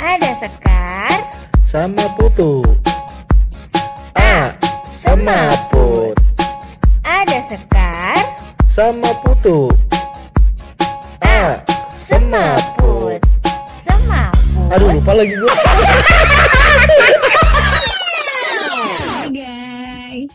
Ada Sekar, sama Putu. A sama Put ada Sekar, sama Putu. A sama Put. semaput. Aduh lupa lagi gue. Hai guys,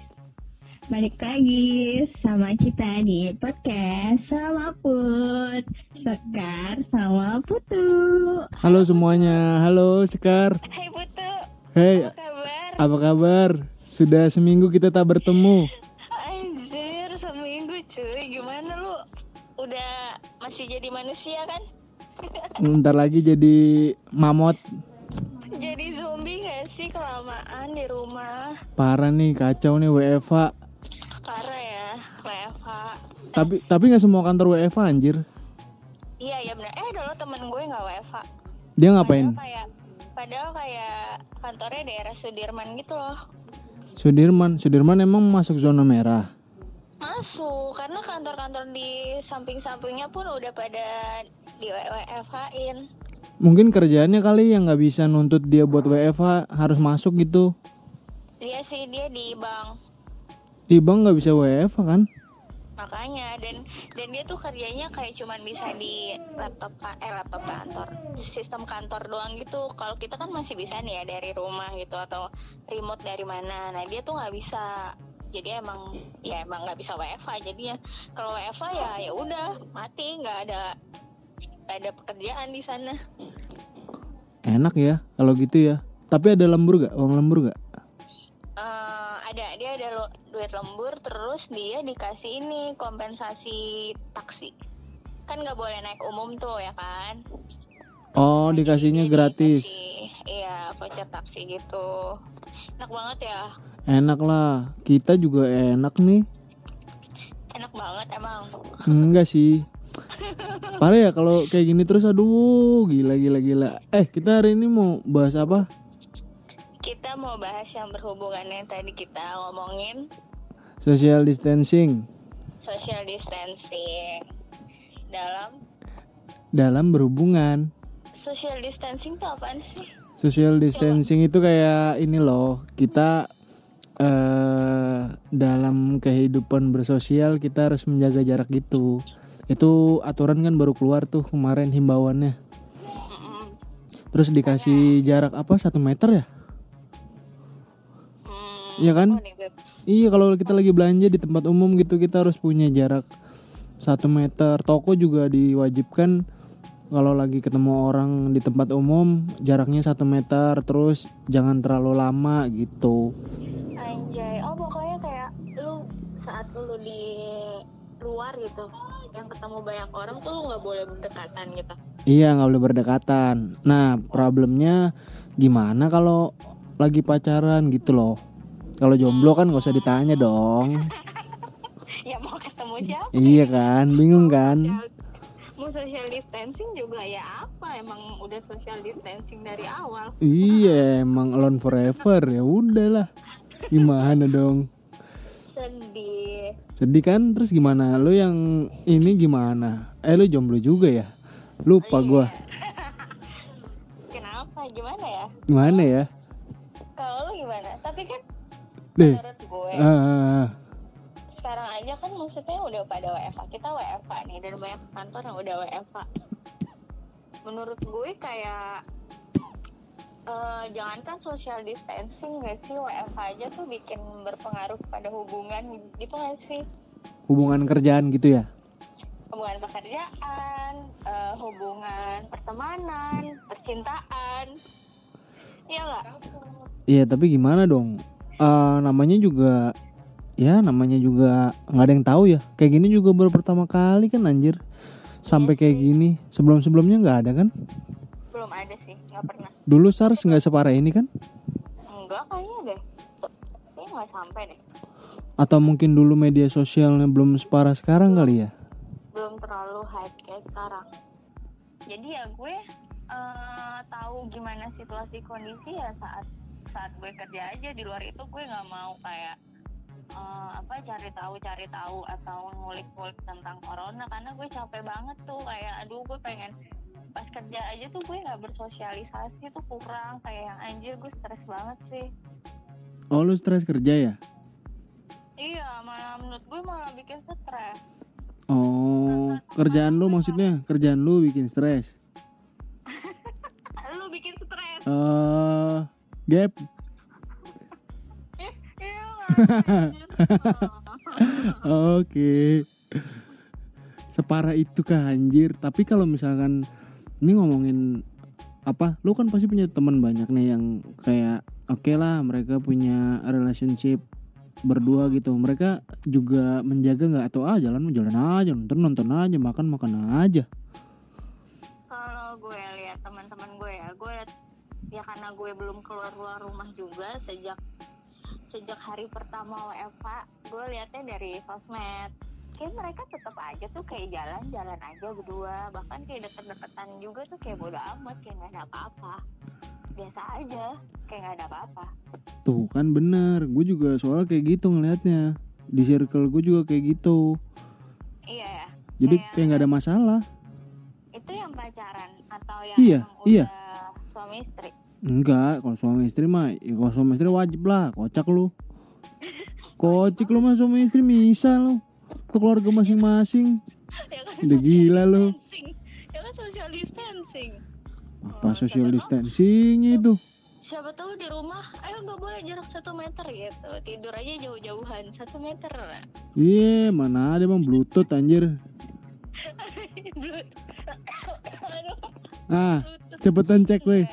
balik lagi sama kita di podcast sama Put, Sekar sama Putu. Halo semuanya, halo Sekar. Hai Putu, Hei, kabar? apa kabar? Sudah seminggu kita tak bertemu. Anjir, seminggu cuy, gimana lu? Udah masih jadi manusia kan? Ntar lagi jadi mamot. Jadi zombie gak sih kelamaan di rumah? Parah nih, kacau nih WFH. Parah ya, WFH. Tapi tapi nggak semua kantor WFH anjir. Iya ya benar. Eh dulu temen gue nggak WFH. Dia ngapain? Padahal kayak, padahal kayak kantornya daerah Sudirman gitu loh. Sudirman. Sudirman emang masuk zona merah. Masuk, karena kantor-kantor di samping-sampingnya pun udah pada di WFH-in. Mungkin kerjaannya kali yang nggak bisa nuntut dia buat WFH harus masuk gitu. Dia sih dia di bank. Di bank nggak bisa WFH kan? Makanya dan dan dia tuh kerjanya kayak cuman bisa di laptop eh laptop kantor, sistem kantor doang gitu. Kalau kita kan masih bisa nih ya dari rumah gitu atau remote dari mana. Nah, dia tuh nggak bisa. Jadi emang ya emang nggak bisa WFH jadinya. Kalau WFH ya ya udah mati nggak ada nggak ada pekerjaan di sana. Enak ya kalau gitu ya. Tapi ada lembur gak? Uang lembur gak? Eh, ada dia ada lo- duit lembur terus dia dikasih ini kompensasi taksi kan nggak boleh naik umum tuh ya kan Oh dikasihnya Jadi gratis. dikasih, iya voucher taksi gitu enak banget ya Enak lah. Kita juga enak nih. enak banget emang Enggak sih. Parah ya kalau kayak gini terus aduh gila gila gila. Eh kita hari ini mau bahas apa? Kita mau bahas yang berhubungan yang tadi kita ngomongin Social distancing social distancing dalam dalam berhubungan. social distancing tuh apaan sih Social distancing itu kayak ini loh kita eh dalam kehidupan bersosial kita harus menjaga jarak gitu. Itu aturan kan baru keluar tuh kemarin himbauannya. Terus dikasih jarak apa satu meter ya? Iya kan? oh nih Iya kalau kita lagi belanja di tempat umum gitu kita harus punya jarak satu meter. Toko juga diwajibkan kalau lagi ketemu orang di tempat umum jaraknya satu meter. Terus jangan terlalu lama gitu. Anjay, oh pokoknya kayak lu saat lu di luar gitu, yang ketemu banyak orang tuh lu nggak boleh berdekatan gitu. Iya nggak boleh berdekatan. Nah problemnya gimana kalau lagi pacaran gitu loh. Kalau jomblo kan gak usah ditanya dong. ya mau ketemu siapa? Iya kan, bingung kan? Mau social distancing juga ya apa? Emang udah social distancing dari awal. Iya emang alone forever ya udahlah. Gimana dong? Sedih. Sedih kan? Terus gimana? Lu yang ini gimana? Eh lu jomblo juga ya? Lupa gua. Kenapa? Gimana ya? Gimana ya? Kalau lu gimana? Tapi kan Deh. menurut gue Ah, sekarang aja kan maksudnya udah pada WFH kita WFH nih dan banyak kantor yang udah WFH menurut gue kayak eh jangankan social distancing gak sih WFH aja tuh bikin berpengaruh pada hubungan gitu gak sih hubungan kerjaan gitu ya? hubungan pekerjaan eh, hubungan pertemanan percintaan Iya nggak Iya tapi gimana dong? Eh, namanya juga ya namanya juga nggak ada yang tahu ya. Kayak gini juga baru pertama kali kan anjir. Sampai kayak gini. Sebelum-sebelumnya nggak ada kan? belum ada sih nggak pernah Dulu SARS nggak separah ini kan? enggak kayaknya deh kayaknya nggak sampai deh Atau mungkin dulu media sosialnya belum separah sekarang kali ya? belum terlalu hype kayak sekarang. Jadi ya gue eh, tahu gimana situasi kondisi ya saat saat gue kerja aja di luar itu gue nggak mau kayak eh, apa cari tahu cari tahu atau ngulik-ngulik tentang corona. Karena gue capek banget tuh kayak aduh gue pengen pas kerja aja tuh gue nggak bersosialisasi tuh kurang. Kayak yang anjir gue stres banget sih. Oh lu stres kerja ya? iya malah menurut gue malah bikin stres. Oh kerjaan lu maksudnya? kerjaan lu bikin stres? lu bikin stres. Eh gap? Oke. Separah itu kah anjir? Tapi kalau misalkan ini ngomongin apa? Lu kan pasti punya teman banyak nih yang kayak oke lah mereka punya relationship berdua gitu. Mereka juga menjaga nggak atau ah jalan jalan aja, nonton nonton aja, makan makan aja. Gue belum keluar keluar rumah juga sejak sejak hari pertama WFA gue liatnya dari sosmed kayak mereka tetap aja tuh kayak jalan-jalan aja berdua bahkan kayak deket-deketan juga tuh kayak bodo amat kayak nggak ada apa-apa biasa aja kayak nggak ada apa-apa Tuh kan bener, gue juga soalnya kayak gitu ngelihatnya. Di circle gue juga kayak gitu. iya ya Jadi Kayak- kayak nggak ada masalah. itu yang pacaran atau yang Iya, emang iya. udah suami istri Enggak, kalau suami istri mah, ya kalau suami istri wajib lah, kocak lu. Kocik lu mah suami istri bisa lu. Ke keluarga masing-masing. ya kan Udah gila lu. ya kan social distancing Apa social distancing itu? siapa tahu di rumah ayo nggak boleh jarak satu meter gitu tidur aja jauh-jauhan satu meter Iya, mana ada emang bluetooth anjir. Ah, cepetan cek weh.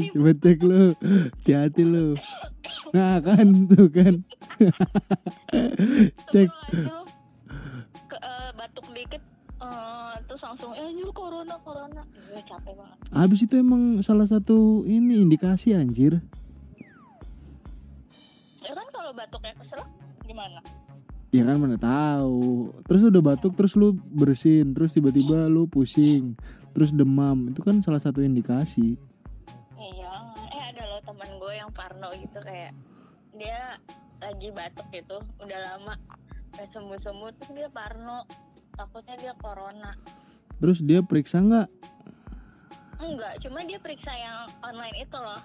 Cepet cek lu. Hati-hati lu. Nah kan tuh kan. cek. Ke, eh, batuk dikit eh, terus langsung eh anjir corona corona gue capek banget Habis itu emang salah satu ini indikasi anjir. ya kan kalau batuknya keselak gimana Ya kan mana tahu. Terus udah batuk terus lu bersin, terus tiba-tiba lu pusing, terus demam. Itu kan salah satu indikasi. Yang Parno gitu kayak dia lagi batuk gitu, udah lama gak sembuh-sembuh terus dia Parno, takutnya dia corona. Terus dia periksa nggak? Enggak, cuma dia periksa yang online itu loh,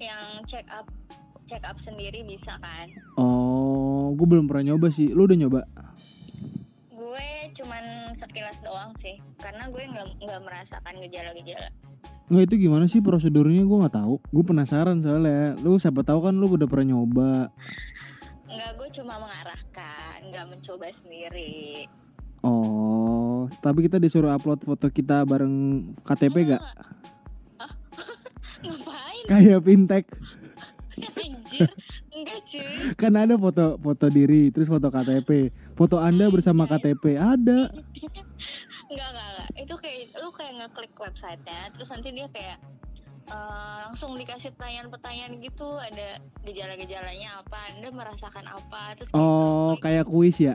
yang check up check up sendiri bisa kan. Oh, gue belum pernah nyoba sih. Lu udah nyoba? Gue cuman sekilas doang sih, karena gue nggak nggak merasakan gejala-gejala. Nggak itu gimana sih prosedurnya? Gue nggak tahu. Gue penasaran soalnya. Lu siapa tahu kan lu udah pernah nyoba. Enggak, gue cuma mengarahkan, nggak mencoba sendiri. Oh, tapi kita disuruh upload foto kita bareng KTP gak? Hah? Ngapain? Kayak fintech. Anjir, enggak cuy. Kan ada foto foto diri, terus foto KTP. Foto Anda bersama KTP ada. Enggak, enggak, enggak. Itu kayak lu kayak ngeklik websitenya, terus nanti dia kayak eh, langsung dikasih pertanyaan-pertanyaan gitu, ada gejala-gejalanya apa, Anda merasakan apa, terus kayak Oh, ngeklik. kayak kuis ya.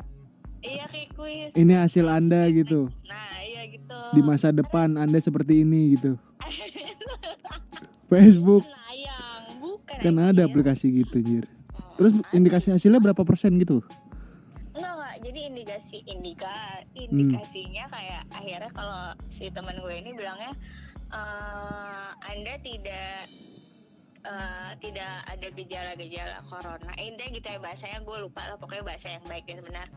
iya kayak kuis. Ini hasil Anda gitu. Nah, iya gitu. Di masa depan Anda seperti ini gitu. Facebook Sayang, bukan. kan ada aplikasi gitu, Jir. Hmm, Terus indikasi hasilnya berapa persen gitu? Enggak enggak, jadi indikasi indika Hmm. indikasinya kayak akhirnya kalau si teman gue ini bilangnya eh Anda tidak eh, tidak ada gejala-gejala corona. Eh, gitu ya bahasanya gue lupa lah pokoknya bahasa yang baik dan benar.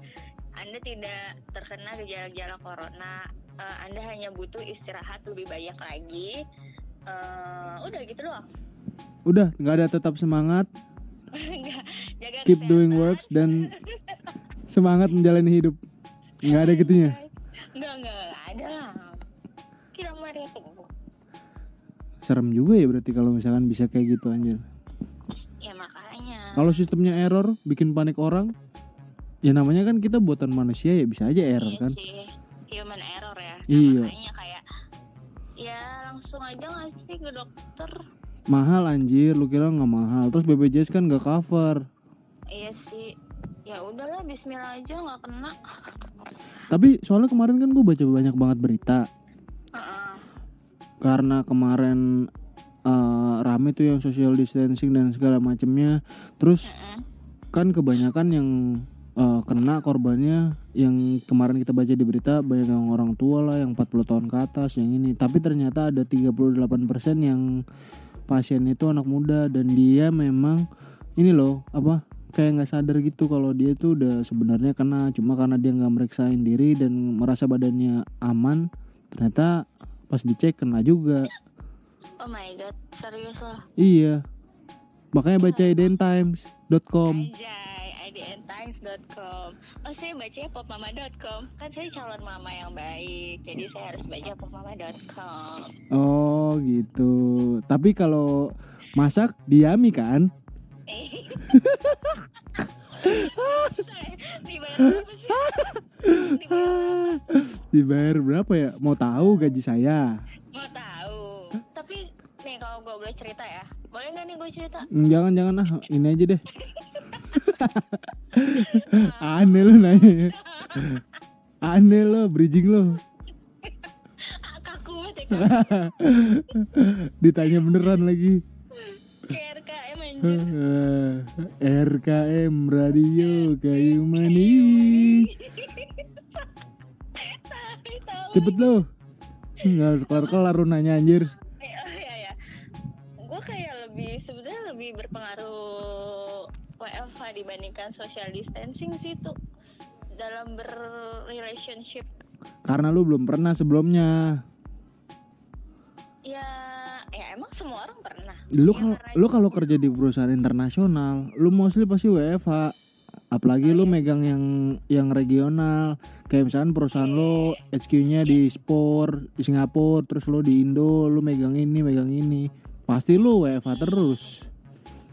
Anda tidak terkena gejala-gejala corona. Eh, anda hanya butuh istirahat lebih banyak lagi. Eh, udah gitu doang. Udah, nggak ada tetap semangat, jaga keep doing works dan semangat menjalani hidup. Nggak ada gitunya. Enggak, enggak, enggak ada lah. Kita tunggu. Serem juga ya berarti kalau misalkan bisa kayak gitu anjir. Ya makanya. Kalau sistemnya error bikin panik orang, ya namanya kan kita buatan manusia ya bisa aja error iya kan. sih, human error ya. Nah, Iya. Makanya kayak ya langsung aja nggak sih ke dokter. Mahal anjir, lu kira nggak mahal. Terus BPJS kan nggak cover. Iya sih. Ya udahlah Bismillah aja nggak kena. Tapi soalnya kemarin kan gue baca banyak banget berita Heeh. karena kemarin eh, rame tuh yang social distancing dan segala macemnya. Terus Heeh. kan kebanyakan yang eh, kena korbannya yang kemarin kita baca di berita banyak yang orang tua lah yang 40 tahun ke atas yang ini tapi ternyata ada 38% yang pasien itu anak muda dan dia memang ini loh apa kayak nggak sadar gitu kalau dia tuh udah sebenarnya kena. Cuma karena dia nggak meriksain diri dan merasa badannya aman ternyata pas dicek kena juga. Oh my god, serius loh. iya. Makanya baca identimes.com Anjay, idntimes.com Oh saya bacanya popmama.com Kan saya calon mama yang baik Jadi saya harus baca popmama.com oh gitu. Tapi kalau masak diami kan Dibayar berapa sih? Dibayar dibayar berapa ya? Mau tahu gaji saya? Mau tahu. Tapi nih kalau gue boleh cerita ya. Boleh gak nih gue cerita? Hmm, jangan jangan ah ini aja deh. Aneh lo nanya aneh lo bridging lo kaku banget ya ditanya beneran lagi. Kayak RKM Radio Kayu Manis cepet lo nggak kelar kelar lu nanya anjir. Iya, iya, iya. Gue kayak lebih sebenarnya lebih berpengaruh WFH dibandingkan social distancing sih tuh dalam berrelationship. karena lu belum pernah sebelumnya. Ya, ya emang semua orang pernah. lu Ya, kalau lu kalau kerja di perusahaan internasional lu mostly pasti WFH apalagi lu megang yang yang regional kayak misalkan perusahaan lo HQ-nya di Sport di Singapura terus lo di Indo lu megang ini megang ini pasti lu WFH terus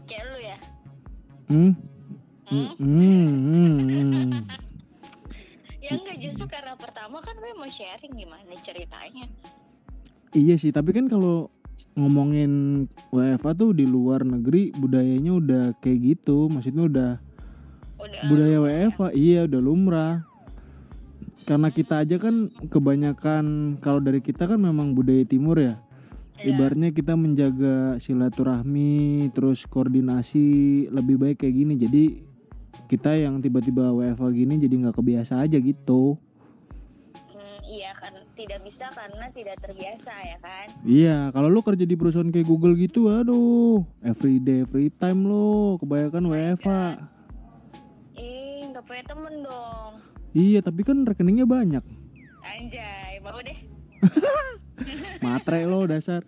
Kayak lu ya. hmm? Hmm, hmm, hmm, hmm. Ya enggak justru karena pertama kan gue mau sharing gimana ceritanya. Iya sih, tapi kan kalau ngomongin WFA tuh di luar negeri budayanya udah kayak gitu, maksudnya udah Udah budaya WFA, iya udah lumrah. Karena kita aja kan kebanyakan kalau dari kita kan memang budaya timur ya. Iya. Ibaratnya kita menjaga silaturahmi, terus koordinasi lebih baik kayak gini. Jadi kita yang tiba-tiba WFA gini jadi nggak kebiasa aja gitu. Hmm, iya kan tidak bisa karena tidak terbiasa ya kan. Iya, kalau lu kerja di perusahaan kayak Google gitu, aduh, every day, every time lo, kebanyakan WFA. Ih, nggak punya temen dong. Iya, tapi kan rekeningnya banyak. Anjay, mau deh. Matre lo dasar.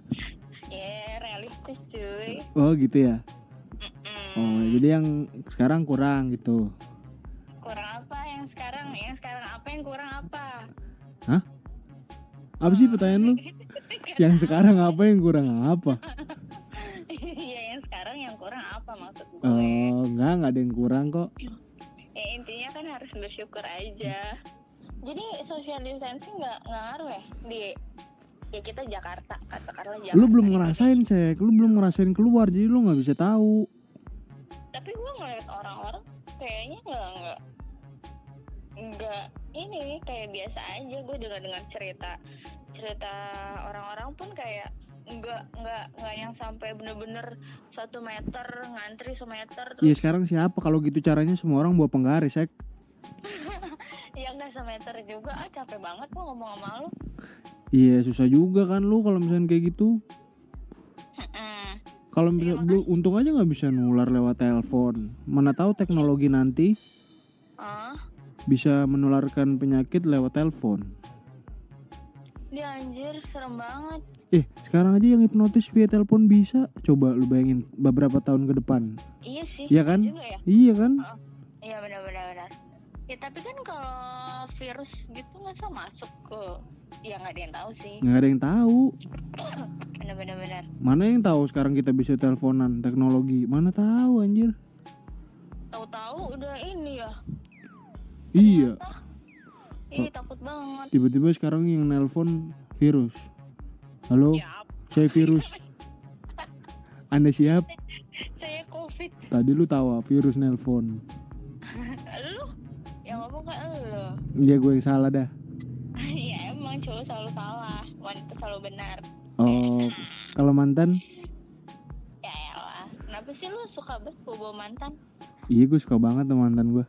Ya, realistis cuy. Oh gitu ya. Mm-mm. Oh, jadi yang sekarang kurang gitu. kurang apa yang sekarang yang sekarang apa yang kurang apa Apa sih pertanyaan lu? Yang sekarang apa yang kurang apa? Iya yang sekarang yang kurang apa maksud gue Oh, enggak, enggak ada yang kurang kok. ya intinya kan harus bersyukur aja jadi social distancing nggak ngaruh ya di ya kita Jakarta katakanlah Jakarta Lu belum ngerasain, Sek. Lu belum ngerasain keluar, jadi lu nggak bisa tahu. tapi gue ngeliat orang-orang kayaknya nggak nggak nggak ini kayak biasa aja. Gue dengar dengar cerita cerita orang-orang pun kayak nggak nggak nggak yang sampai bener-bener satu meter ngantri semeter Iya, terus sekarang siapa? Kalau gitu caranya semua orang bawa penggaris, Sek. ya nggak semeter juga. Ah capek banget gue ngomong sama lu. Iya, susah juga kan lu kalau misalnya kayak gitu. Kalau bisa, lu untung aja nggak bisa nular lewat telepon. Mana tahu teknologi nanti. Ah bisa menularkan penyakit lewat telepon. dia anjir serem banget Eh, sekarang aja yang hipnotis via telepon bisa. Coba lu bayangin beberapa tahun ke depan. iya sih Iya kan? juga ya Iya kan? iya benar-benar benar ya tapi kan kalau virus gitu masa masuk ke ya nggak ada yang tahu sih Nggak ada yang tahu. benar-benar benar Mana yang tahu sekarang kita bisa teleponan teknologi? Mana tahu anjir? tahu-tahu udah ini ya Iya. Ih takut banget Tiba-tiba sekarang yang nelpon virus. Halo, ya saya virus. Anda siap? saya covid Tadi lu tawa virus nelpon. lu yang ngomong kan lu Iya gue yang salah dah. ya emang cowok selalu salah wanita selalu benar Oh, kalau mantan? ya elah kenapa sih lu suka banget bawa mantan Iya gue suka banget sama mantan gue.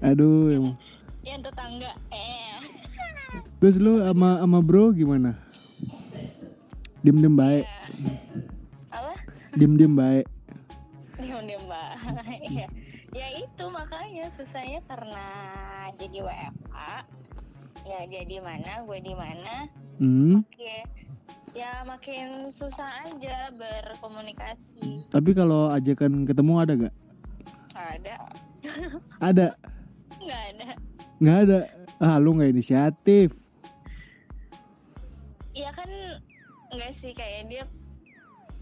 Aduh, emang. yang tetangga eh Terus lu sama sama bro gimana? Diem diem baik, apa diem diem baik. diam diam mbak Iya. ya itu makanya susahnya karena jadi WFA ya dia di mana gue di mana Hmm. Oke. ya makin susah aja berkomunikasi Tapi kalau ajakan ketemu ada gak? ada Ada, nggak ada. Nggak ada. Ah lu nggak inisiatif. Iya kan enggak sih kayak dia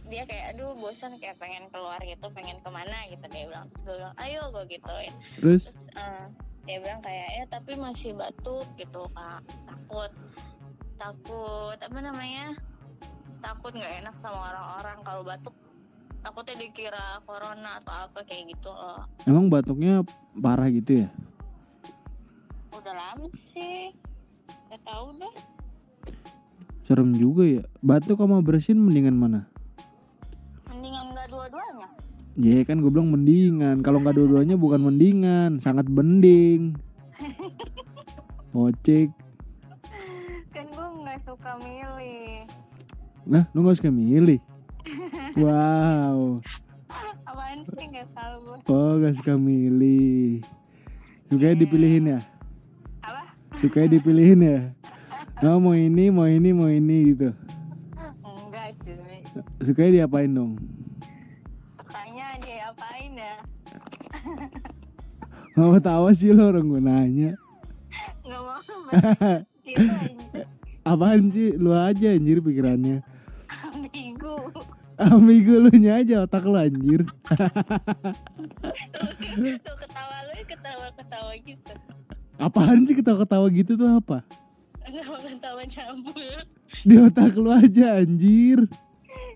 dia kayak aduh bosan kayak pengen keluar gitu pengen ke mana gitu. Dia bilang terus gue bilang ayo gue gituin. Terus? Eh, dia bilang kayak ya tapi masih batuk gitu kak. Takut. Takut apa namanya takut nggak enak sama orang-orang. Kalau batuk takutnya dikira corona atau apa kayak gitu loh emang batuknya parah gitu ya? Udah lama sih nggak tahu deh Serem juga ya. Batuk sama bersin mendingan mana? mendingan nggak dua-duanya Ya kan gue bilang mendingan. Kalau nggak dua-duanya bukan mendingan, sangat bending. Pocek. kan gue nggak suka milih Nah, lu gak suka milih? Wow. apaan sih nggak tahu gue Oh, gak suka milih. Sukanya dipilihin ya? Sukanya dipilihin ya? Oh, mau ini, mau ini, mau ini gitu. enggak cuy Sukanya diapain dong? sukanya dia apain ya Mau tahu sih lo orang gue nanya. nggak mau gitu Apaan sih? Lu aja anjir pikirannya. ambigu Amigo lu nya aja otak lu anjir. tuh ketawa lu ketawa ketawa gitu Apaan sih ketawa-ketawa gitu tuh apa? nggak ketawa campur Di otak lu aja anjir.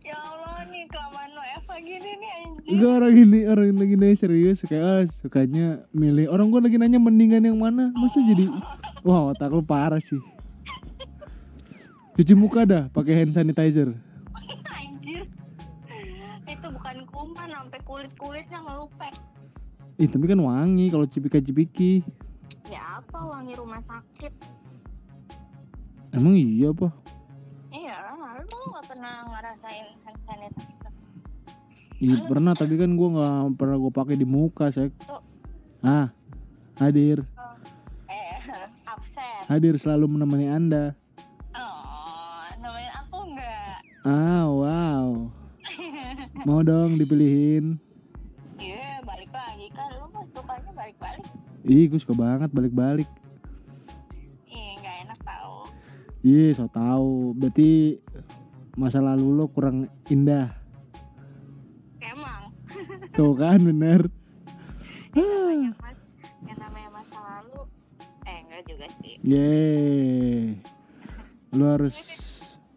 ya allah nih kelamaan lo Eva gini nih anjir. Enggak orang ini orang lagi nanya serius kayak ah, sukanya milih orang gua lagi nanya mendingan yang mana? Masa jadi wah otak lu parah sih. Cuci muka dah pakai hand sanitizer. Anjir. Itu bukan kuman sampai kulit kulitnya ngelupek ih tapi kan wangi kalau cipika cipiki ya apa wangi rumah sakit? Emang iya apa iya lu nggak pernah ngerasain hand sanitizer. Iya pernah tapi kan gua nggak pernah gua pakai di muka sek. Ah hadir. Eh absen. Hadir selalu menemani anda. Oh aku enggak ah wow. Mau dong dipilihin balik lagi kan lu mah sukanya balik balik ih gue suka banget balik-balik iya nggak enak tau Iya, so tahu. Berarti masa lalu lo kurang indah. emang Tuh kan bener. namanya mas yang namanya masa lalu eh enggak juga sih Yeay. Lo harus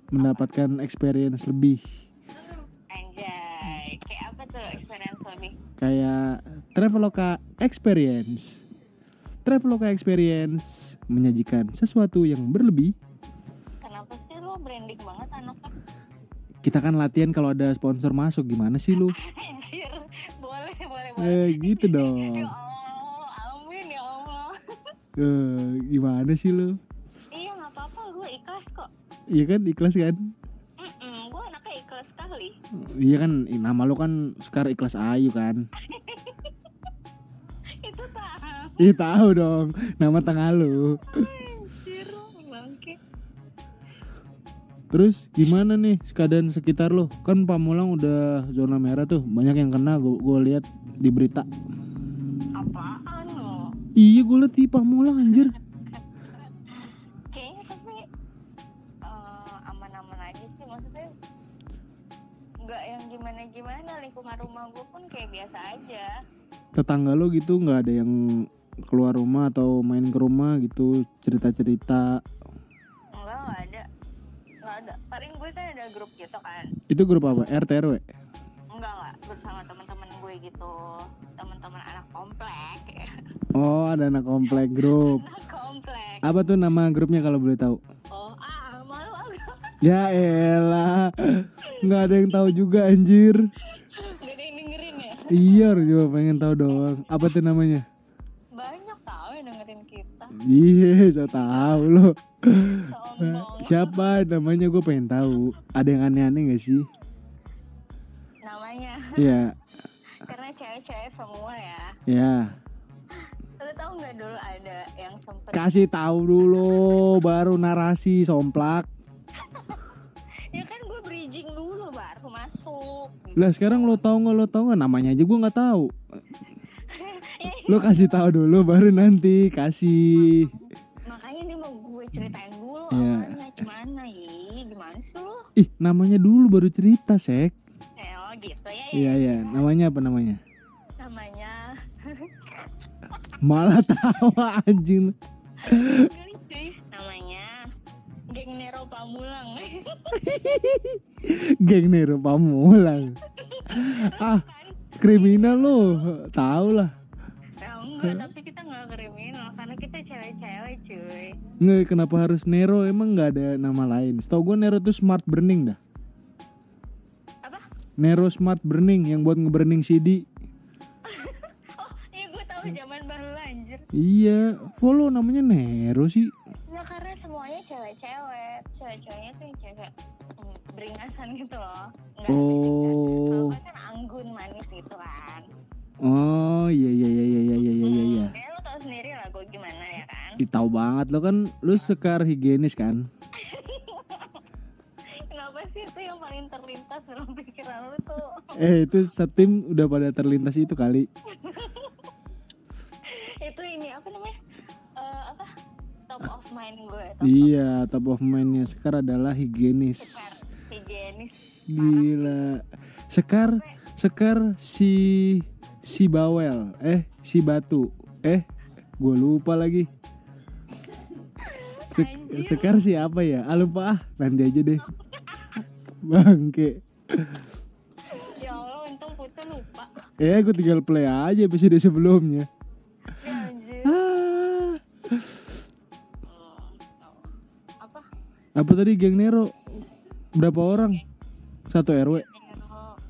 mendapatkan experience lebih. Kayak Traveloka Experience. Traveloka Experience menyajikan sesuatu yang berlebih. kenapa sih lu branding banget anaknya Kita kan latihan kalau ada sponsor masuk gimana sih lu? anjir boleh boleh boleh Eh gitu dong. ya allah amin ya allah Eh, gimana sih lu? iya nggak apa-apa gue ikhlas kok Iya kan ikhlas kan? Iya kan nama lu kan sekarang ikhlas ayu kan? itu tahu Iya tahu dong nama tengah bangke Terus gimana nih keadaan sekitar lo? Kan Pamulang udah zona merah tuh, banyak yang kena. Gue lihat di berita. apaan lo Iya gue liat di Pamulang anjir. Yang gimana-gimana lingkungan rumah gue pun kayak biasa aja Tetangga lo gitu nggak ada yang keluar rumah atau main ke rumah gitu cerita-cerita. enggak nggak ada nggak ada paling gue kan ada grup gitu kan Itu grup apa? RT RW? enggak nggak bersama teman-teman gue gitu teman-teman anak komplek Oh ada anak komplek grup. anak komplek Apa tuh nama grupnya kalau boleh tahu? oh Ya elah, nggak ada yang tahu juga anjir. gak ada yang dengerin ya Iya, juga pengen tahu doang. Apa tuh namanya? banyak tau Iya, so tahu lo. Siapa namanya gue pengen tahu. Ada yang aneh-aneh gak sih? namanya Iya, karena cewek-cewek semua ya ya. lu tahu nggak dulu ada yang sempet Kasih tahu dulu, baru narasi somplak. Masuk gitu. Lah sekarang lo tahu nggak lo tahu nggak namanya aja gue nggak tahu. Lo kasih tahu dulu, baru nanti kasih. makanya dia mau gue ceritain dulu Iya. awalnya gimana ya gimana sih lu Ih, namanya dulu baru cerita, Sek. eh oh gitu ya Iya, iya. Namanya apa namanya? namanya Malah tawa anjing. Nero Pamulang Geng Nero Pamulang. ah, kriminal lo. Tahu lah. ya enggak tapi kita nggak kriminal karena kita cewek-cewek cuy Nggak, kenapa harus Nero? Emang nggak ada nama lain. Setahu gue Nero tuh smart burning dah. apa Nero smart burning yang buat ngeburning CD. oh iya gue tahu zaman baru anjir Iya, kok lo namanya Nero sih? Nah karena semuanya cewek-cewek Cewek-ceweknya tuh yang cewek mm, Beringasan gitu loh Nggak Oh. Kalau gue kan anggun manis gitu kan Oh, iya iya iya iya iya iya iya. iya. Hmm, lu tau sendiri lah gue gimana ya kan Ih, tahu banget lo kan lu sekar higienis kan? Kenapa sih itu yang paling terlintas dalam pikiran lu tuh Eh itu setim udah pada terlintas itu kali. Top of mind gue top Iya, top of mind-nya Sekar adalah higienis. Sekar higienis Gila. Sekar Sekar si si bawel, eh si batu. Eh, gue lupa lagi. Sek- sekar siapa ya? Ah lupa ah, nanti aja deh. Bangke. Ya Allah untung Putu lupa Eh, gue tinggal play aja episode sebelumnya. Apa tadi geng Nero? Berapa orang? Satu RW.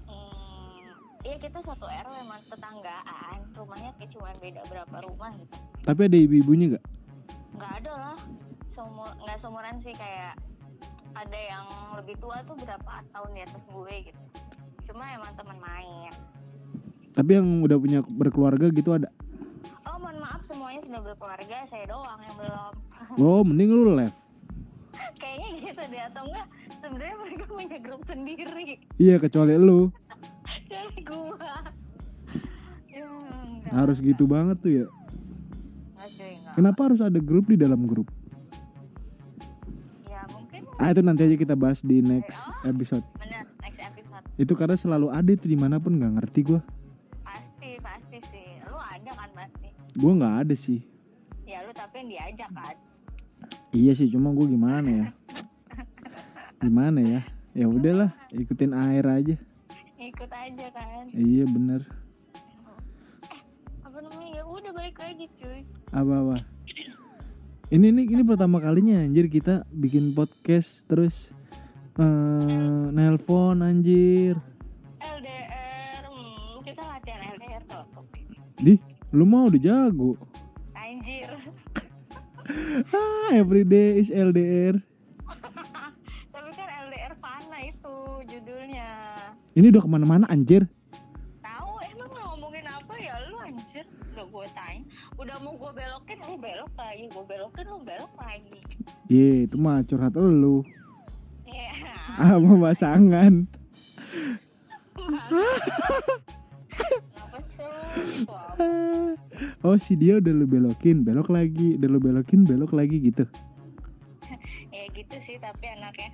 Hmm, Iya kita satu RW emang tetanggaan Rumahnya kayak cuma beda berapa rumah gitu Tapi ada ibu-ibunya gak? Nggak ada lah Sumur, Nggak seumuran sih kayak Ada yang lebih tua tuh berapa tahun di atas gue gitu Cuma emang teman main Tapi yang udah punya berkeluarga gitu ada. Oh mohon maaf semuanya sudah berkeluarga Saya doang yang belum Oh, mending lu left. Gitu deh atau enggak Sebenarnya mereka punya grup sendiri Iya, kecuali lu. Jadi gua ya, enggak, Harus gitu banget tuh ya. Enggak cuy enggak Kenapa harus ada grup di dalam grup? Ya mungkin Ah, itu nanti aja kita bahas di next episode. bener next episode Itu karena selalu ada itu di mana pun nggak ngerti gua. Pasti, pasti sih. Lu ada kan pasti. Gua nggak ada sih. Ya lu tapi yang diajak kan. Iya sih, cuma gua gimana ya? Gimana ya? Ya udahlah, ikutin air aja. Ikut aja kan. Iya bener. Apa namanya? Ya udah balik lagi cuy. Apa-apa? Ini ini ini pertama kalinya anjir kita bikin podcast terus eh nelpon anjir. LDR, hmm, kita latihan LDR tuh. Di, lu mau udah jago. Anjir. Ah, everyday is LDR. Ini udah ke mana-mana anjir. Tahu emang mau ngomongin apa ya lu anjir? Udah gue tanya. Udah mau gue belokin, lu belok lagi. Gue belokin, lu belok lagi. Ye, itu mah curhat lu. Iya. Sama pasangan. Oh, si dia udah lu belokin, belok lagi, udah lu belokin, belok lagi gitu. ya gitu sih tapi anaknya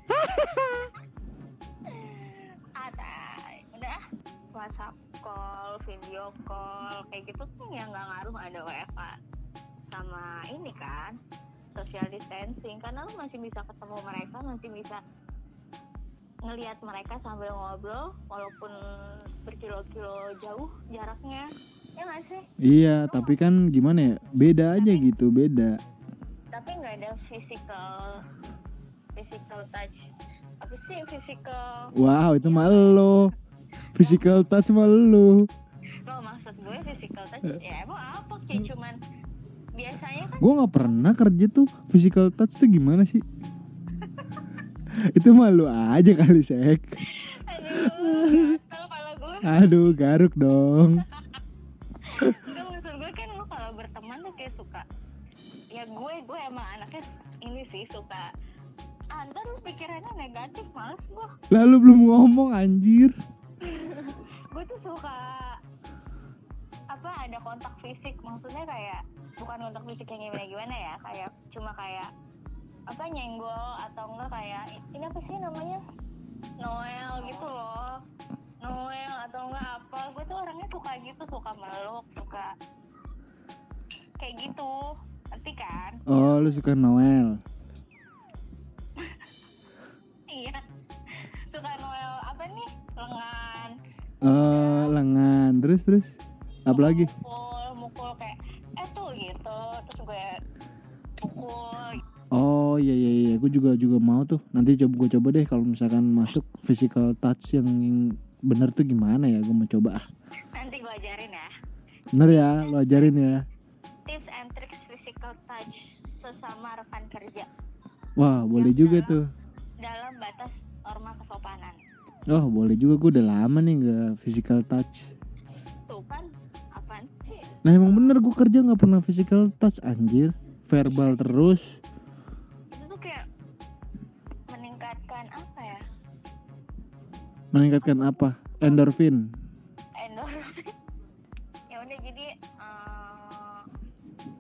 WhatsApp call video call kayak gitu kan ya nggak ngaruh ada WFA sama ini kan social distancing karena lu masih bisa ketemu mereka masih bisa ngelihat mereka sambil ngobrol walaupun berkilo-kilo jauh jaraknya ya nggak sih Iya, tapi kan gimana ya? Beda aja gitu, beda. tapi nggak ada physical physical touch apa sih physical Wow, itu mah lo. Physical touch mah lo. lo maksud gue physical touch ya emang apa kayak cuman biasanya kan Gue nggak pernah kerja tuh physical touch tuh gimana sih? itu malu aja kali sek. aduh Aduh garuk dong. Enggak maksud gue kan lu kalau berteman tuh kayak suka ya gue gue emang anaknya ini sih suka ah, ntar lu pikirannya negatif males gue Lalu belum ngomong anjir. Gue tuh suka apa ada kontak fisik. Maksudnya kayak bukan kontak fisik yang gimana gimana ya. Kayak cuma kayak apa nyenggol atau enggak kayak ini apa sih namanya? Noel gitu loh. Noel atau enggak apa. Gue tuh orangnya suka gitu suka meluk suka kayak gitu. Ngerti kan? Oh lu suka Noel. Terus terus. Apa lagi? mukul mukul kayak eh tuh gitu terus gue pukul Oh iya iya iya. Gue juga juga mau tuh. Nanti coba gue coba deh kalau misalkan masuk physical touch yang bener tuh gimana ya? Gue mau coba. ah. nanti gue ajarin ya Bener ya, lo ajarin ya. tips and tricks physical touch sesama rekan kerja Wah boleh juga tuh. dalam batas norma kesopanan Oh boleh juga gue udah lama nih nggak physical touch. Nah emang bener gue kerja nggak pernah physical touch anjir. Verbal terus. itu tuh kayak meningkatkan apa ya Meningkatkan apa? Endorfin. endorfin ya udah jadi eh,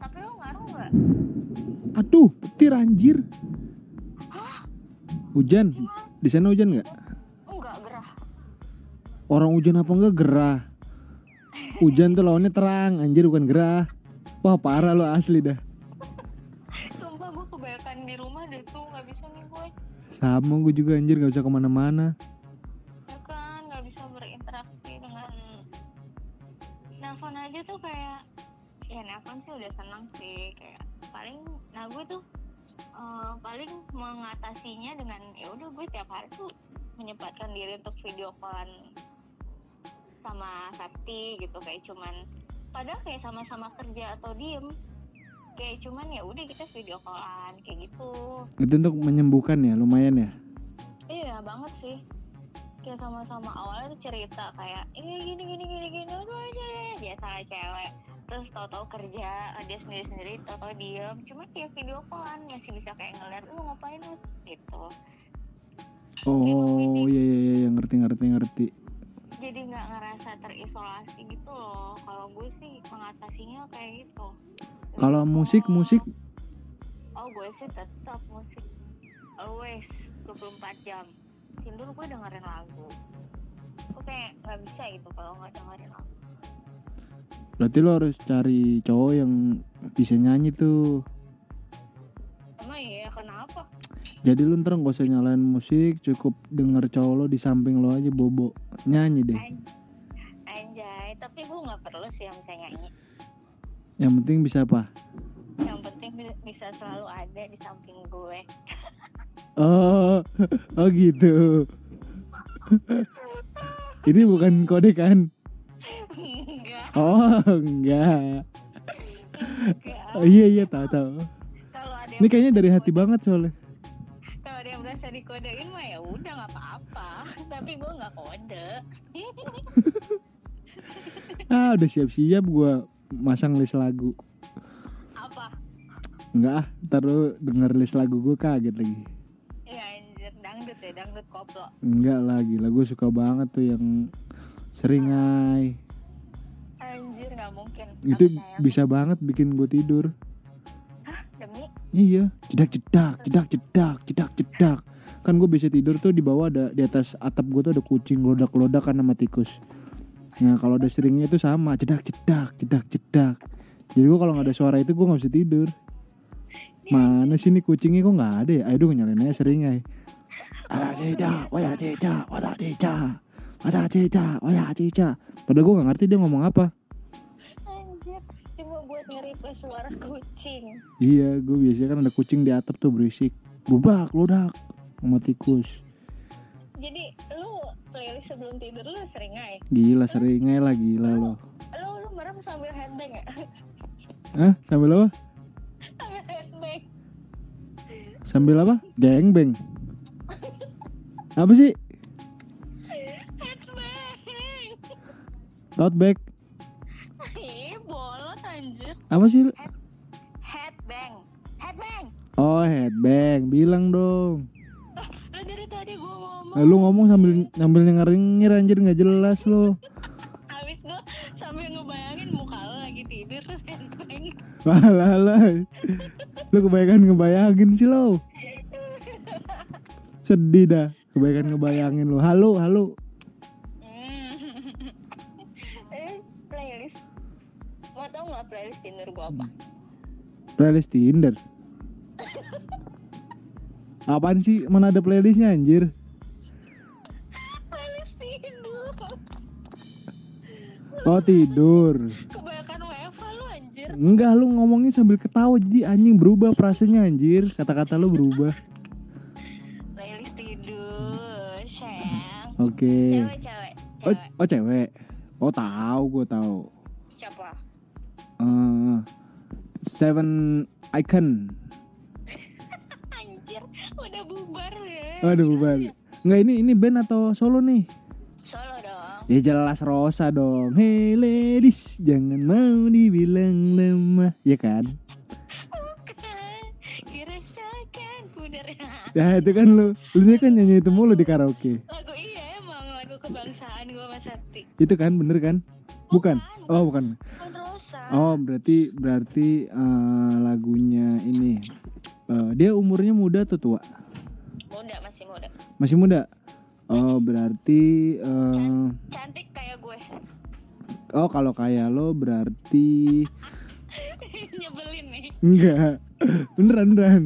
tapi lo ngaruh nggak Aduh, petir anjir. Hujan. Di sana hujan nggak? enggak gerah Orang hujan apa enggak gerah. Hujan tuh lawannya terang, anjir bukan gerah. Wah parah lo asli dah. sumpah gue kebanyakan di rumah deh tuh nggak bisa nih gue Sama gue juga anjir nggak bisa ke mana-mana. ya kan nggak bisa berinteraksi dengan nelfon aja tuh kayak ya nelfon sih udah seneng sih kayak paling nah gue tuh eh, paling mengatasinya dengan ya udah gue tiap hari tuh menyempatkan diri untuk video callan sama Sakti gitu kayak cuman padahal kayak sama-sama kerja atau diem kayak cuman ya udah kita video callan kayak gitu Itu untuk menyembuhkan ya, lumayan ya. Iya banget sih. Kayak sama-sama awalnya tuh cerita kayak ini gini gini gini gini aja deh biasa lah cewek. Terus tahu-tahu kerja dia sendiri sendiri tahu-tahu diem. Cuma kayak video callan masih bisa kayak ngeliat lu ngapain lu gitu. Oh iya iya iya iya, ngerti ngerti ngerti. Jadi nggak ngerasa terisolasi gitu loh. Kalau gue sih mengatasinya kayak gitu. Kalau musik musik Oh gue sih tetap musik always 24 jam. Tidur gue dengerin lagu. Gue kayak nggak bisa gitu kalau nggak dengerin lagu. berarti lo harus cari cowok yang bisa nyanyi tuh. Emang iya kenapa? Jadi lu ntar gak usah nyalain musik, cukup denger cowok lo di samping lo aja bobo nyanyi deh. An- Anjay, tapi gue nggak perlu sih yang bisa nyanyi. Yang penting bisa apa? Yang penting bi- bisa selalu ada di samping gue. Oh, oh gitu. Ini bukan kode kan? enggak, Oh enggak. enggak. Oh, iya iya tahu tahu. Ini kayaknya dari hati banget soalnya. Berasa dikodein mah ya udah nggak apa-apa. Tapi gue nggak kode. Ah udah siap-siap gua masang list lagu. apa? Enggak ah, ntar lu denger list lagu gue kaget lagi. Ya anjir dangdut ya dangdut koplo. Enggak lagi, lagu suka banget tuh yang seringai. Anjir nggak mungkin. Itu sayang. bisa banget bikin gue tidur. demi Iya, jedak jedak, jedak jedak, jedak jedak. Kan gue bisa tidur tuh di bawah ada di atas atap gue tuh ada kucing lodak lodak kan sama tikus. Nah kalau ada seringnya itu sama, jedak jedak, jedak jedak. Jadi gue kalau nggak ada suara itu gue nggak bisa tidur. Mana sih nih kucingnya kok nggak ada ya? Ayo dong nyalain aja seringnya. Ada cica, waya cica, wada cica, wada cica, waya cica. Padahal gue nggak ngerti dia ngomong apa. suara kucing. Iya, gue biasanya kan ada kucing di atap tuh berisik. Lubak, lodak, sama tikus. Jadi lu playlist sebelum tidur lu sering aja. Gila seringai lah gila lo. Lu lu merem sambil headbang ya? Hah? Sambil apa? Sambil apa? Gangbang. Apa sih? Headbang. Tote bag. Ih, bolot anjir. Apa sih? Headbang. Headbang. Oh, headbang. Bilang dong. Lah dari tadi gua ngomong. Ngomong sambil sambil nyengir anjir nggak jelas lo. Habis gua sambil ngebayangin muka lo lagi tidur terus headbang. Walah lah. Lu kebanyakan ngebayangin sih lo. Sedih dah. Kebanyakan ngebayangin lo. Halo, halo. Hmm. eh, playlist. Mau tau nggak playlist Tinder gua apa? Playlist Tinder. Apaan sih? Mana ada playlistnya anjir? Playlist Tinder. Oh tidur. Kebanyakan WFH lu anjir. Enggak lu ngomongin sambil ketawa jadi anjing berubah perasaannya anjir. Kata-kata lu berubah. Playlist tidur, sayang. Oke. Cewek-cewek. Oh, Cewek. oh cewek. Oh tahu gue tahu. Siapa? Eh, seven Icon. Aduh bubar. Enggak ini ini band atau solo nih? Solo dong. Ya jelas Rosa dong. Hey ladies, jangan mau dibilang lemah, ya kan? Bukan. Ya itu kan lu, lu kan nyanyi itu mulu di karaoke. Lagu iya emang lagu kebangsaan gua Mas Sakti. Itu kan bener kan? Bukan. Oh bukan. Bukan Rosa. Oh berarti berarti eh, lagunya ini. Eh, dia umurnya muda atau tua? Masih muda. Oh berarti eh, Cantik kayak gue. oh kalau kayak lo berarti Nyebelin nih. enggak beneran beneran.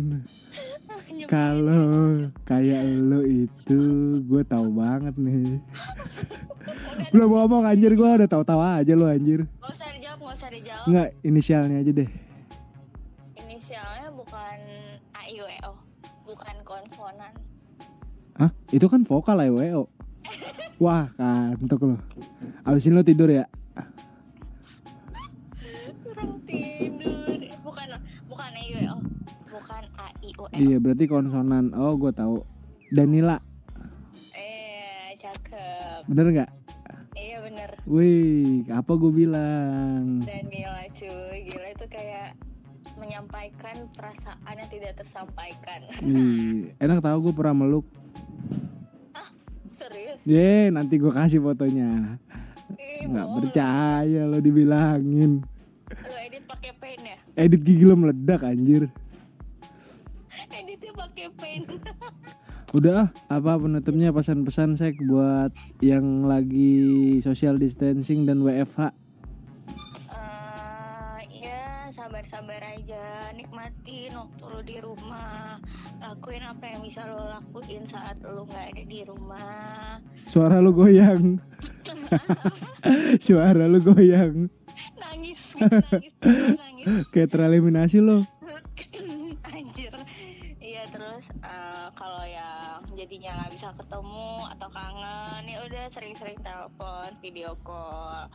Kalau kayak lo itu gue tahu banget nih. Belum ngomong anjir gue udah tahu-tahu aja lo anjir. Gak usah dijawab, gak usah dijawab. Enggak inisialnya aja deh. Hah? Itu kan vokal ya WO. Wah kantuk lo. Abisin lo tidur ya. Kurang tidur. Bukan bukan A I W O. Bukan A I O L. Iya berarti konsonan. Oh gue tahu. Danila. Eh, cakep. Bener nggak? Iya bener. Wih, apa gue bilang? Danila cuy, gila itu kayak menyampaikan perasaan yang tidak tersampaikan. Wih, enak tahu gue pernah meluk. Serius? Ye, nanti gue kasih fotonya. Ih, Nggak bohong. percaya lo dibilangin. Lu edit pakai pen ya? Edit gigi lo meledak anjir. Editnya pakai pen. Udah, ah, apa penutupnya pesan-pesan saya buat yang lagi social distancing dan WFH. Eh, ya sabar-sabar aja, nikmatin waktu lu di rumah. Lakuin apa yang bisa lo lakuin saat lu nggak ada di rumah. Suara lu goyang. Suara lu goyang. Nangis, gitu, nangis, nangis. Kayak tereliminasi lo. Anjir. Iya terus eh, kalau yang jadinya nggak bisa ketemu atau kangen ya udah sering-sering telepon, video call.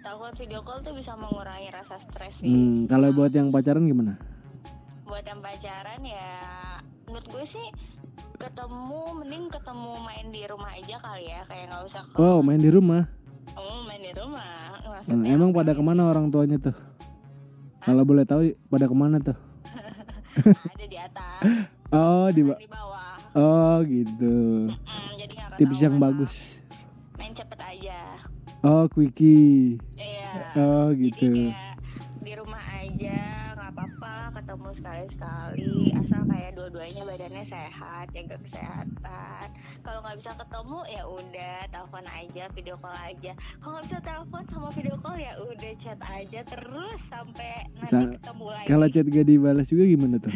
Telepon video call tuh bisa mengurangi rasa stres sih. Hmm, kalau buat yang pacaran gimana? Buat yang pacaran ya menurut gue sih ketemu mending ketemu main di rumah aja kali ya kayak nggak usah ke Wow, main di rumah. Oh, main di rumah. Hmm, Maksudnya emang apa? pada ke mana orang tuanya tuh? Kalau boleh tahu pada ke mana tuh? ada di atas, Oh di ba- di bawah. Oh gitu. Mm, jadi Tips yang bagus. Main cepet aja. Oh quickie. Iya. Oh Jadi gitu. kayak ketemu sekali-sekali asal kayak dua-duanya badannya sehat jaga kesehatan. Kalau nggak bisa ketemu ya udah telepon aja video call aja. Kalau nggak bisa telepon sama video call ya udah chat aja terus sampai nanti Sa- ketemu lagi. Kalau chat gak dibalas juga gimana tuh?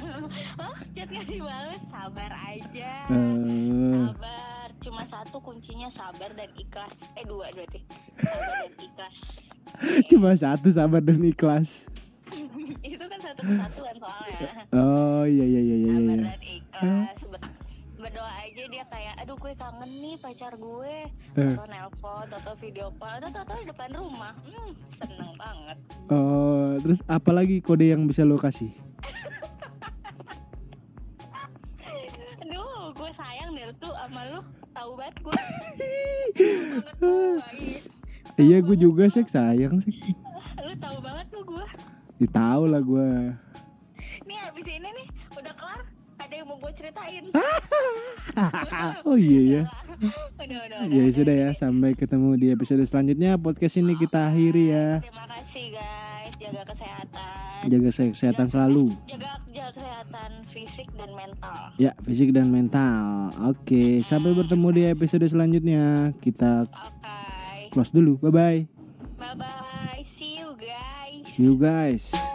Hah? chat nggak dibales? Sabar aja. Eh, sabar. Cuma satu kuncinya sabar dan ikhlas. Eh dua berarti. Sabar dan ikhlas. Cuma satu sabar dan ikhlas kesatuan soalnya. Oh iya iya iya iya, iya, iya. sabar dan ikhlas. Berdoa aja dia kayak aduh gue kangen nih pacar gue. Eh. Atau nelpon atau video call. Atau atau di depan rumah. Hmm, seneng banget. Oh terus apalagi kode yang bisa lo kasih? Aduh gue sayang deh tuh sama lu. Tahu banget gue. Iya gue juga sih sayang sih. Lu tahu banget Ya tahu lah gue. nih abis ini nih udah kelar ada yang mau gue ceritain oh iya ya. udah udah Ya sudah ya sampai ketemu di episode selanjutnya podcast ini kita akhiri ya. terima kasih guys jaga kesehatan Jaga kesehatan selalu. jaga jaga kesehatan fisik dan mental Ya fisik dan mental. Oke sampai bertemu di episode selanjutnya. Kita oke close dulu. Bye bye. bye bye you guys.